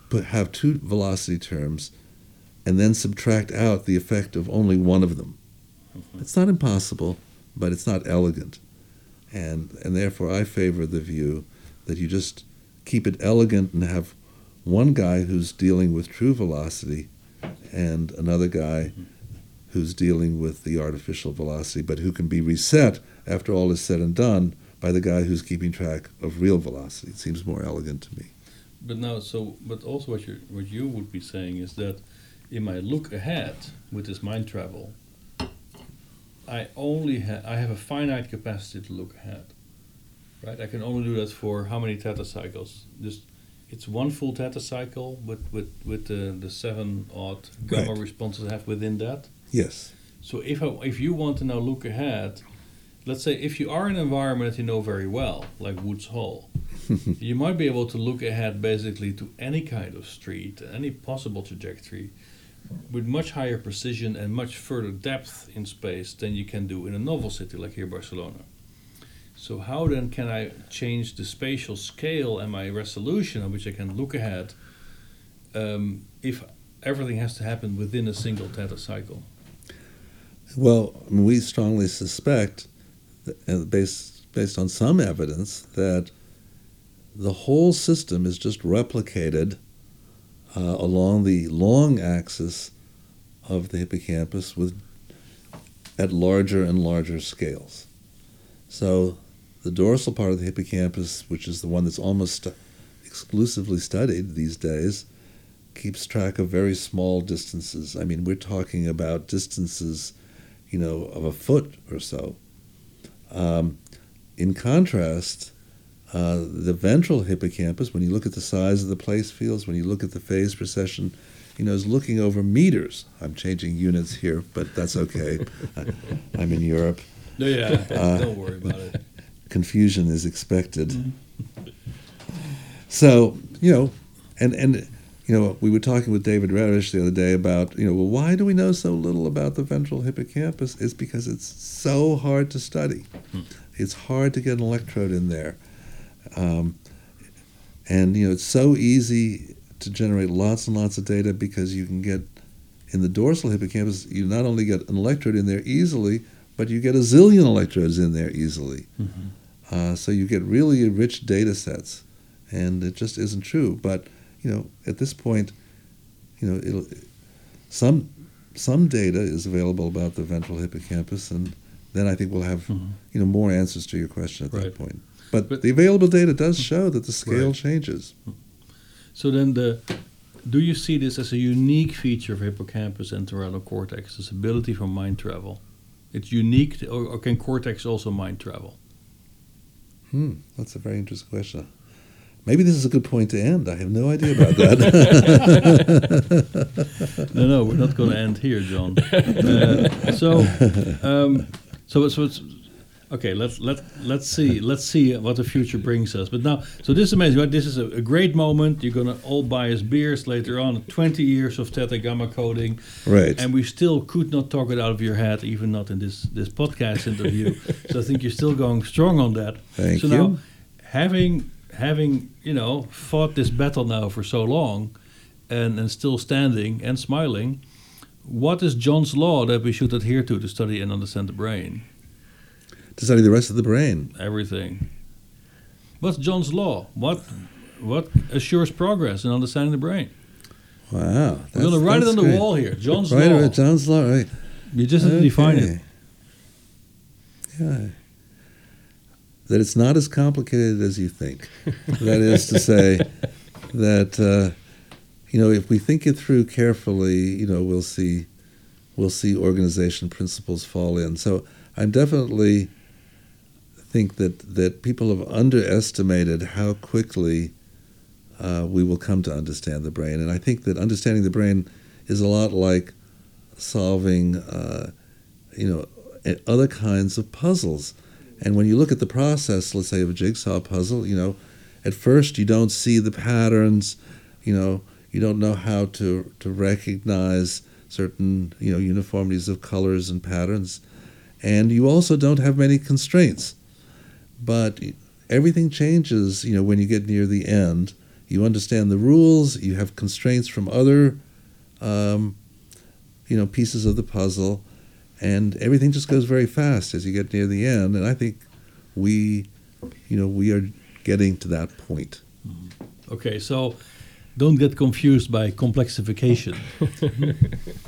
put, have two velocity terms and then subtract out the effect of only one of them. Mm-hmm. It's not impossible, but it's not elegant. And, and therefore, I favor the view that you just keep it elegant and have one guy who's dealing with true velocity and another guy who's dealing with the artificial velocity, but who can be reset after all is said and done by the guy who's keeping track of real velocity. It seems more elegant to me. But now, so, but also what you what you would be saying is that in my look ahead with this mind travel, I only ha- I have a finite capacity to look ahead, right? I can only do that for how many theta cycles? Just it's one full theta cycle with with with the the seven odd gamma Right. responses I have within that. Yes. So if I, if you want to now look ahead, let's say if you are in an environment that you know very well, like Woods Hole, <laughs> you might be able to look ahead basically to any kind of street, any possible trajectory, with much higher precision and much further depth in space than you can do in a novel city like here Barcelona. So how then can I change the spatial scale and my resolution on which I can look ahead um, if everything has to happen within a single theta cycle? Well, we strongly suspect, that, uh, based based on some evidence, that the whole system is just replicated uh, along the long axis of the hippocampus with at larger and larger scales. So, the dorsal part of the hippocampus, which is the one that's almost exclusively studied these days, keeps track of very small distances. I mean, we're talking about distances you know, of a foot or so. Um, in contrast, uh, the ventral hippocampus, when you look at the size of the place fields, when you look at the phase precession, you know, is looking over meters. I'm changing units here, but that's okay. <laughs> I, I'm in Europe. No, yeah, <laughs> Uh, don't worry about it. Confusion is expected. <laughs> So, you know, and, and you know, we were talking with David Redish the other day about, you know, well, why do we know so little about the ventral hippocampus? It's because it's so hard to study. It's hard to get an electrode in there. Um, and, you know, it's so easy to generate lots and lots of data because you can get, in the dorsal hippocampus, you not only get an electrode in there easily, but you get a zillion electrodes in there easily. Uh, so you get really rich data sets, and it just isn't true. But you know, at this point, you know, it'll, some some data is available about the ventral hippocampus, and then I think we'll have Mhm. you know more answers to your question at Right. that point. But, But- the available data does show that the scale Right. changes. So then, the do you see this as a unique feature of hippocampus and temporal cortex, this ability for mind travel? It's unique, to, or, or can cortex also mind travel? Hmm, that's a very interesting question. Maybe this is a good point to end. I have no idea about that. <laughs> no, no, we're not going to end here, John. <laughs> Uh, so, um, so, so okay. Let's let let's see <laughs> let's see what the future brings us. But now, so this is amazing. Right? This is a, a great moment. You're going to all buy us beers later on. Twenty years of theta gamma coding, right. and we still could not talk it out of your head, even not in this this podcast interview. <laughs> so I think you're still going strong on that. Thank so you. now, having having you know fought this battle now for so long, and and still standing and smiling, what is John's law that we should adhere to to study and understand the brain? To study the rest of the brain. Everything. What's John's law? What what assures progress in understanding the brain? Wow. We're going to write it on the great. wall here. John's Right, law. right, John's law, right. You just have to define it. Yeah. That it's not as complicated as you think. that is to say, <laughs> that uh, you know, if we think it through carefully, you know, we'll see, we'll see organization principles fall in. So I'm definitely think that that people have underestimated how quickly uh, we will come to understand the brain, and I think that understanding the brain is a lot like solving, uh, you know, other kinds of puzzles. And when you look at the process, let's say of a jigsaw puzzle, you know, at first you don't see the patterns, you know, you don't know how to to recognize certain you know uniformities of colors and patterns, and you also don't have many constraints. But everything changes, you know, when you get near the end. You understand the rules. You have constraints from other, um, you know, pieces of the puzzle, and everything just goes very fast as you get near the end. And I think we, you know, we are getting to that point. Okay, so don't get confused by complexification. <laughs>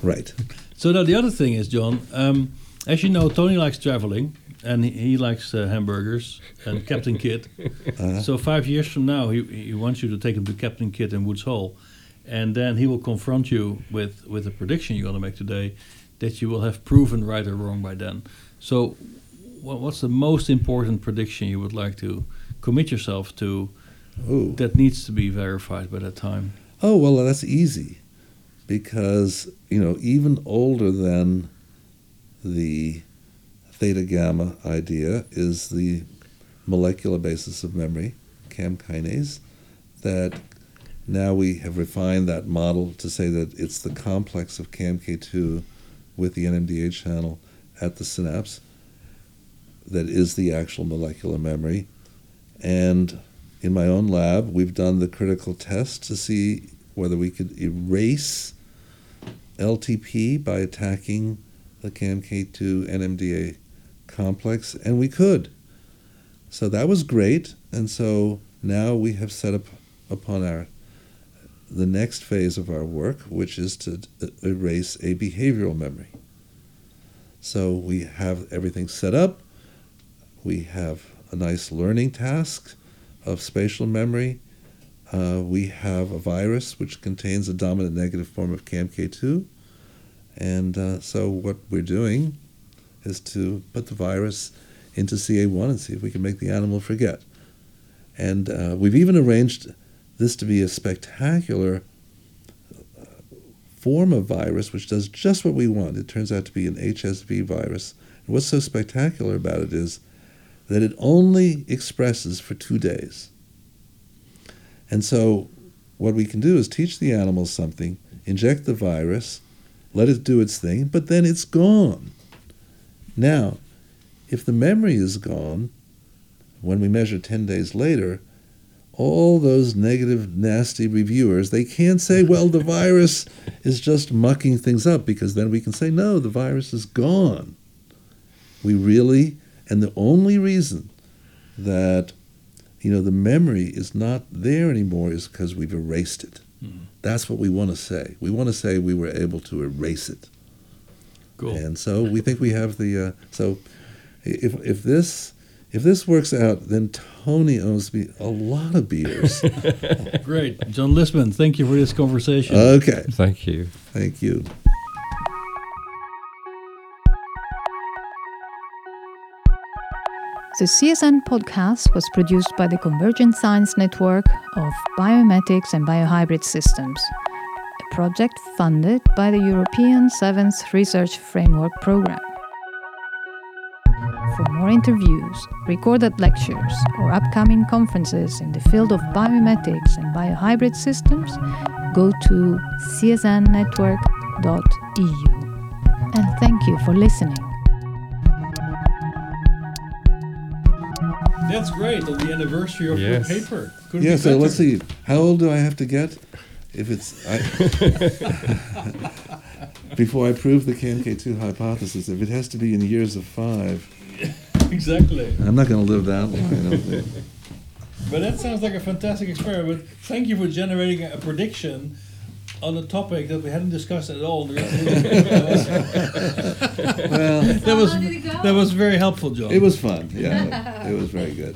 Right. So now the other thing is, John, um, as you know, Tony likes traveling and he, he likes uh, hamburgers and Captain <laughs> Kidd. Uh, So five years from now, he, he wants you to take him to Captain Kidd in Woods Hole, and then he will confront you with with a prediction you're going to make today that you will have proven right or wrong by then. So, wha- what's the most important prediction you would like to commit yourself to ooh. that needs to be verified by that time? Oh, well, that's easy because, you know, even older than the theta gamma idea is the molecular basis of memory, CAM kinase, that now we have refined that model to say that it's the complex of CAMK2 with the NMDA channel at the synapse that is the actual molecular memory. And in my own lab, we've done the critical test to see whether we could erase LTP by attacking the CAMK2 NMDA complex, and we could. So that was great, and so now we have set up upon our the next phase of our work, which is to e- erase a behavioral memory. So we have everything set up. We have a nice learning task of spatial memory. Uh, we have a virus which contains a dominant negative form of CAMK2. And uh, so what we're doing is to put the virus into CA1 and see if we can make the animal forget. And uh, we've even arranged this to be a spectacular uh, form of virus which does just what we want. It turns out to be an HSV virus. And what's so spectacular about it is that it only expresses for two days. And so, what we can do is teach the animal something, inject the virus, let it do its thing, but then it's gone. Now, if the memory is gone, when we measure 10 days later, all those negative, nasty reviewers, they can't say, well, the virus is just mucking things up, because then we can say, no, the virus is gone. We really, and the only reason that you know the memory is not there anymore is because we've erased it. Mhm. That's what we want to say. We want to say we were able to erase it, Cool. and so we think we have the. Uh, so, if if this if this works out, then Tony owes me a lot of beers. <laughs> Great. John Lisman, thank you for this conversation. okay, Thank you. thank you. The CSN podcast was produced by the Convergent Science Network of Biomimetics and Biohybrid Systems, a project funded by the European Seventh Research Framework Programme. For more interviews, recorded lectures, or upcoming conferences in the field of biomimetics and biohybrid systems, go to csnetwork.eu. And thank you for listening. That's great on the anniversary of Yes. your paper. Couldn't Yeah, uh, so let's see. How old do I have to get? If it's I, <laughs> before I prove the CAMK2 hypothesis, if it has to be in years of five, <laughs> exactly. I'm not going to live that long. I don't think. But that sounds like a fantastic experiment. Thank you for generating a prediction on a topic that we hadn't discussed at all. <laughs> Well, that was that was very helpful, John. it was fun. Yeah, it was very good.